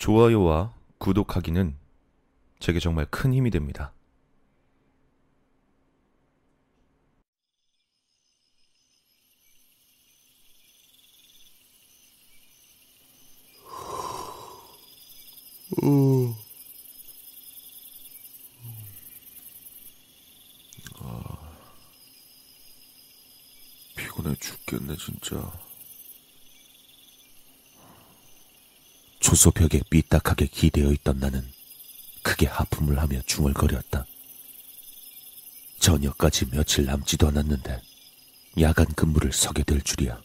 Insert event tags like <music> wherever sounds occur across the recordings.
좋아요와 구독하기는 제게 정말 큰 힘이 됩니다. 피곤해 죽겠네 진짜. 초소벽에 삐딱하게 기대어 있던 나는 크게 하품을 하며 중얼거렸다. 저녁까지 며칠 남지도 않았는데 야간 근무를 서게 될 줄이야.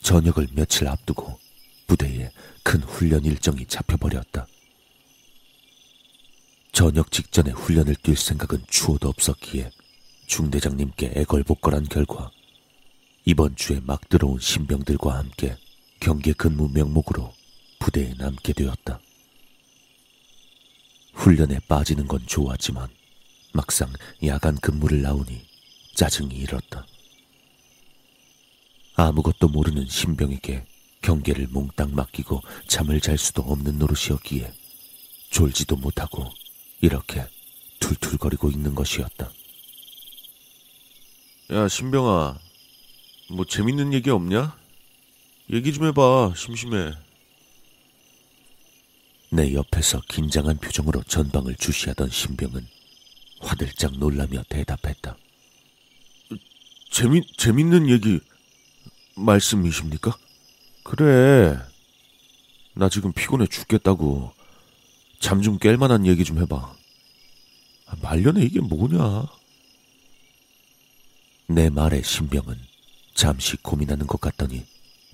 저녁을 며칠 앞두고 부대에 큰 훈련 일정이 잡혀버렸다. 저녁 직전에 훈련을 뛸 생각은 추호도 없었기에 중대장님께 애걸복걸한 결과 이번 주에 막 들어온 신병들과 함께 경계 근무 명목으로 부대에 남게 되었다. 훈련에 빠지는 건 좋았지만 막상 야간 근무를 나오니 짜증이 일었다. 아무것도 모르는 신병에게 경계를 몽땅 맡기고 잠을 잘 수도 없는 노릇이었기에 졸지도 못하고 이렇게 툴툴거리고 있는 것이었다. 야, 신병아. 뭐 재밌는 얘기 없냐? 얘기 좀 해봐. 심심해. 내 옆에서 긴장한 표정으로 전방을 주시하던 신병은 화들짝 놀라며 대답했다. 재미, 재밌는 얘기 말씀이십니까? 그래. 나 지금 피곤해 죽겠다고. 잠 좀 깰 만한 얘기 좀 해봐. 아, 말년에 이게 뭐냐? 내 말에 신병은 잠시 고민하는 것 같더니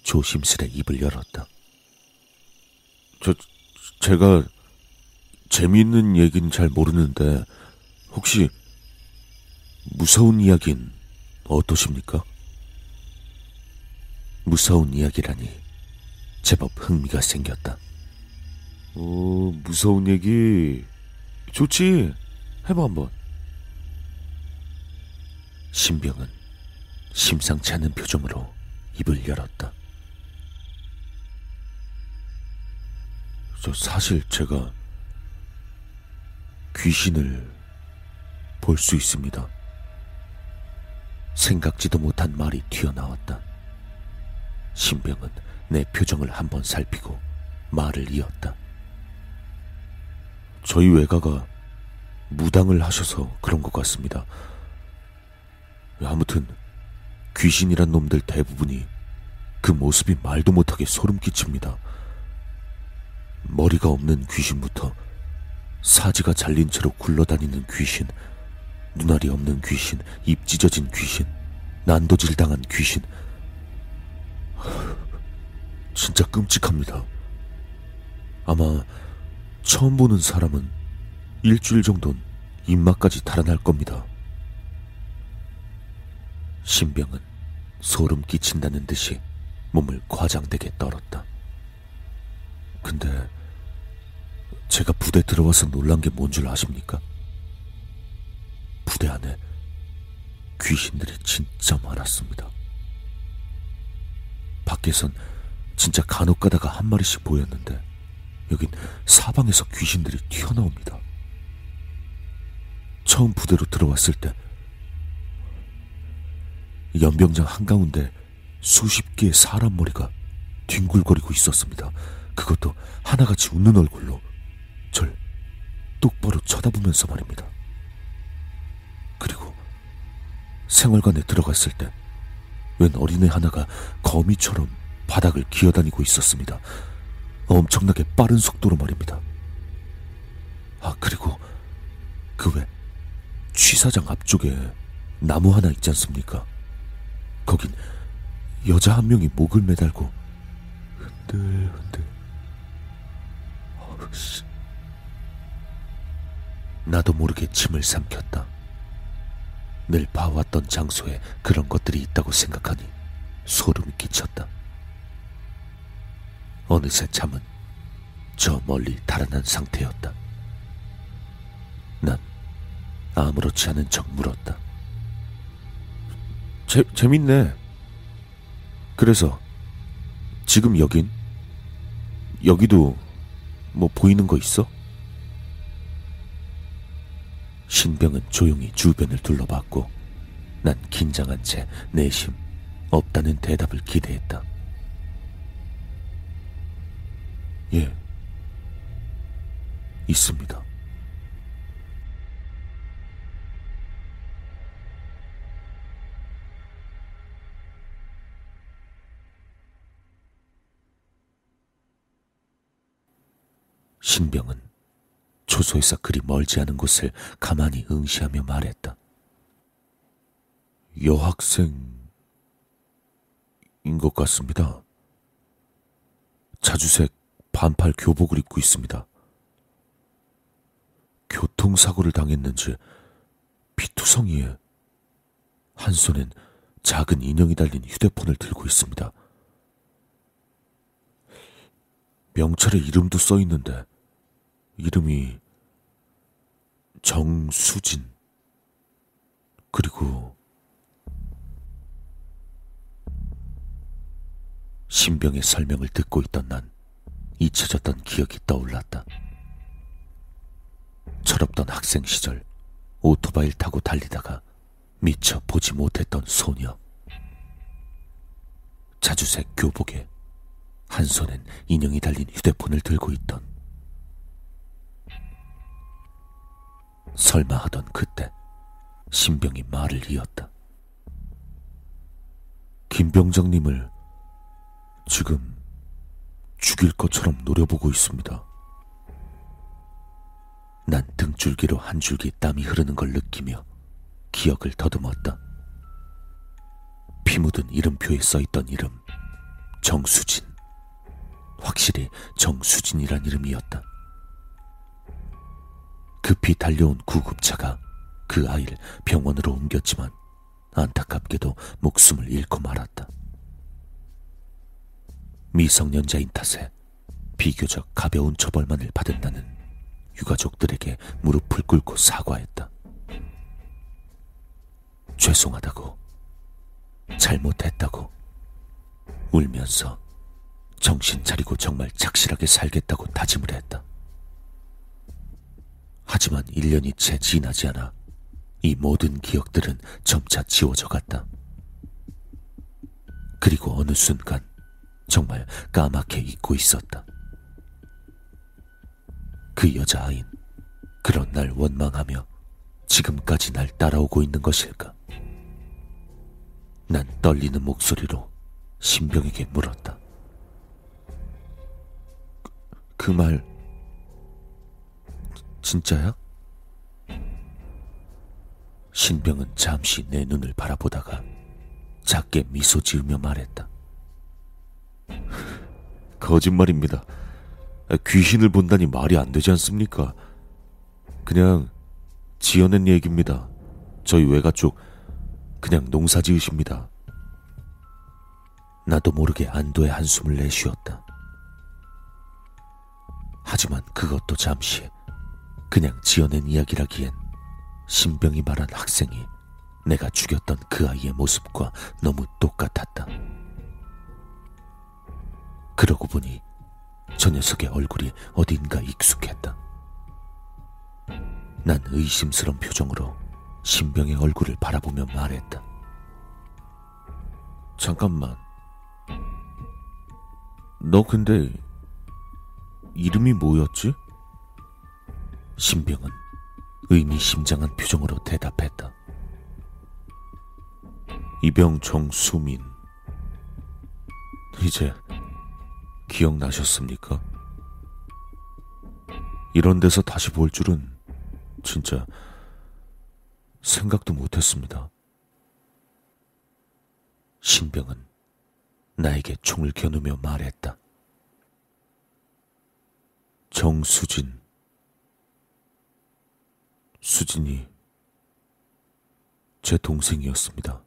조심스레 입을 열었다. 저, 제가 재미있는 얘기는 잘 모르는데 혹시 무서운 이야기는 어떠십니까? 무서운 이야기라니 제법 흥미가 생겼다. 오, 무서운 얘기 좋지. 해봐 한번. 신병은 심상치 않은 표정으로 입을 열었다. 저 사실 제가 귀신을 볼 수 있습니다. 생각지도 못한 말이 튀어나왔다. 신병은 내 표정을 한번 살피고 말을 이었다. 저희 외가가 무당을 하셔서 그런 것 같습니다. 아무튼 귀신이란 놈들 대부분이 그 모습이 말도 못하게 소름 끼칩니다. 머리가 없는 귀신부터 사지가 잘린 채로 굴러다니는 귀신, 눈알이 없는 귀신, 입 찢어진 귀신, 난도질 당한 귀신. 진짜 끔찍합니다. 아마 처음 보는 사람은 일주일 정도는 입맛까지 달아날 겁니다. 신병은 소름 끼친다는 듯이 몸을 과장되게 떨었다. 근데 제가 부대 들어와서 놀란 게 뭔 줄 아십니까? 부대 안에 귀신들이 진짜 많았습니다. 밖에선 진짜 간혹 가다가 한 마리씩 보였는데 여긴 사방에서 귀신들이 튀어나옵니다. 처음 부대로 들어왔을 때 연병장 한가운데 수십 개의 사람 머리가 뒹굴거리고 있었습니다. 그것도 하나같이 웃는 얼굴로 절 똑바로 쳐다보면서 말입니다. 그리고 생활관에 들어갔을 때 웬 어린애 하나가 거미처럼 바닥을 기어다니고 있었습니다. 엄청나게 빠른 속도로 말입니다. 아, 그리고 그 외 취사장 앞쪽에 나무 하나 있지 않습니까? 거긴 여자 한 명이 목을 매달고 흔들흔들. 어우씨. 나도 모르게 침을 삼켰다. 늘 봐왔던 장소에 그런 것들이 있다고 생각하니 소름이 끼쳤다. 어느새 잠은 저 멀리 달아난 상태였다. 난 아무렇지 않은 척 물었다. 재, 재밌네. 그래서 지금 여긴 여기도 뭐 보이는 거 있어? 신병은 조용히 주변을 둘러봤고 난 긴장한 채 내심 없다는 대답을 기대했다. 예, 있습니다. 초소에서 그리 멀지 않은 곳을 가만히 응시하며 말했다. 여학생인 것 같습니다. 자주색 반팔 교복을 입고 있습니다. 교통사고를 당했는지 피투성이에 한 손엔 작은 인형이 달린 휴대폰을 들고 있습니다. 명찰에 이름도 써 있는데 이름이 정수진 그리고 신병의 설명을 듣고 있던 난 잊혀졌던 기억이 떠올랐다. 철없던 학생 시절 오토바이를 타고 달리다가 미처 보지 못했던 소녀. 자주색 교복에 한 손엔 인형이 달린 휴대폰을 들고 있던 설마 하던 그때 신병이 말을 이었다. 김병장님을 지금 죽일 것처럼 노려보고 있습니다. 난 등줄기로 한 줄기 땀이 흐르는 걸 느끼며 기억을 더듬었다. 피 묻은 이름표에 써있던 이름 정수진. 확실히 정수진이란 이름이었다. 급히 달려온 구급차가 그 아이를 병원으로 옮겼지만 안타깝게도 목숨을 잃고 말았다. 미성년자인 탓에 비교적 가벼운 처벌만을 받은 나는 유가족들에게 무릎을 꿇고 사과했다. 죄송하다고, 잘못했다고, 울면서 정신 차리고 정말 착실하게 살겠다고 다짐을 했다. 하지만 1년이 채 지나지 않아 이 모든 기억들은 점차 지워져 갔다. 그리고 어느 순간 정말 까맣게 잊고 있었다. 그 여자아인 그런 날 원망하며 지금까지 날 따라오고 있는 것일까? 난 떨리는 목소리로 신병에게 물었다. 그 말 진짜야? 신병은 잠시 내 눈을 바라보다가 작게 미소 지으며 말했다. <laughs> 거짓말입니다. 귀신을 본다니 말이 안 되지 않습니까? 그냥 지어낸 얘기입니다. 저희 외가 쪽 그냥 농사 지으십니다. 나도 모르게 안도의 한숨을 내쉬었다. 하지만 그것도 잠시 그냥 지어낸 이야기라기엔 신병이 말한 학생이 내가 죽였던 그 아이의 모습과 너무 똑같았다. 그러고 보니 저 녀석의 얼굴이 어딘가 익숙했다. 난 의심스런 표정으로 신병의 얼굴을 바라보며 말했다. 잠깐만. 너 근데 이름이 뭐였지? 신병은 의미심장한 표정으로 대답했다. 이병정 수민. 이제 기억나셨습니까? 이런 데서 다시 볼 줄은 진짜 생각도 못했습니다. 신병은 나에게 총을 겨누며 말했다. 정수진. 수진이 제 동생이었습니다.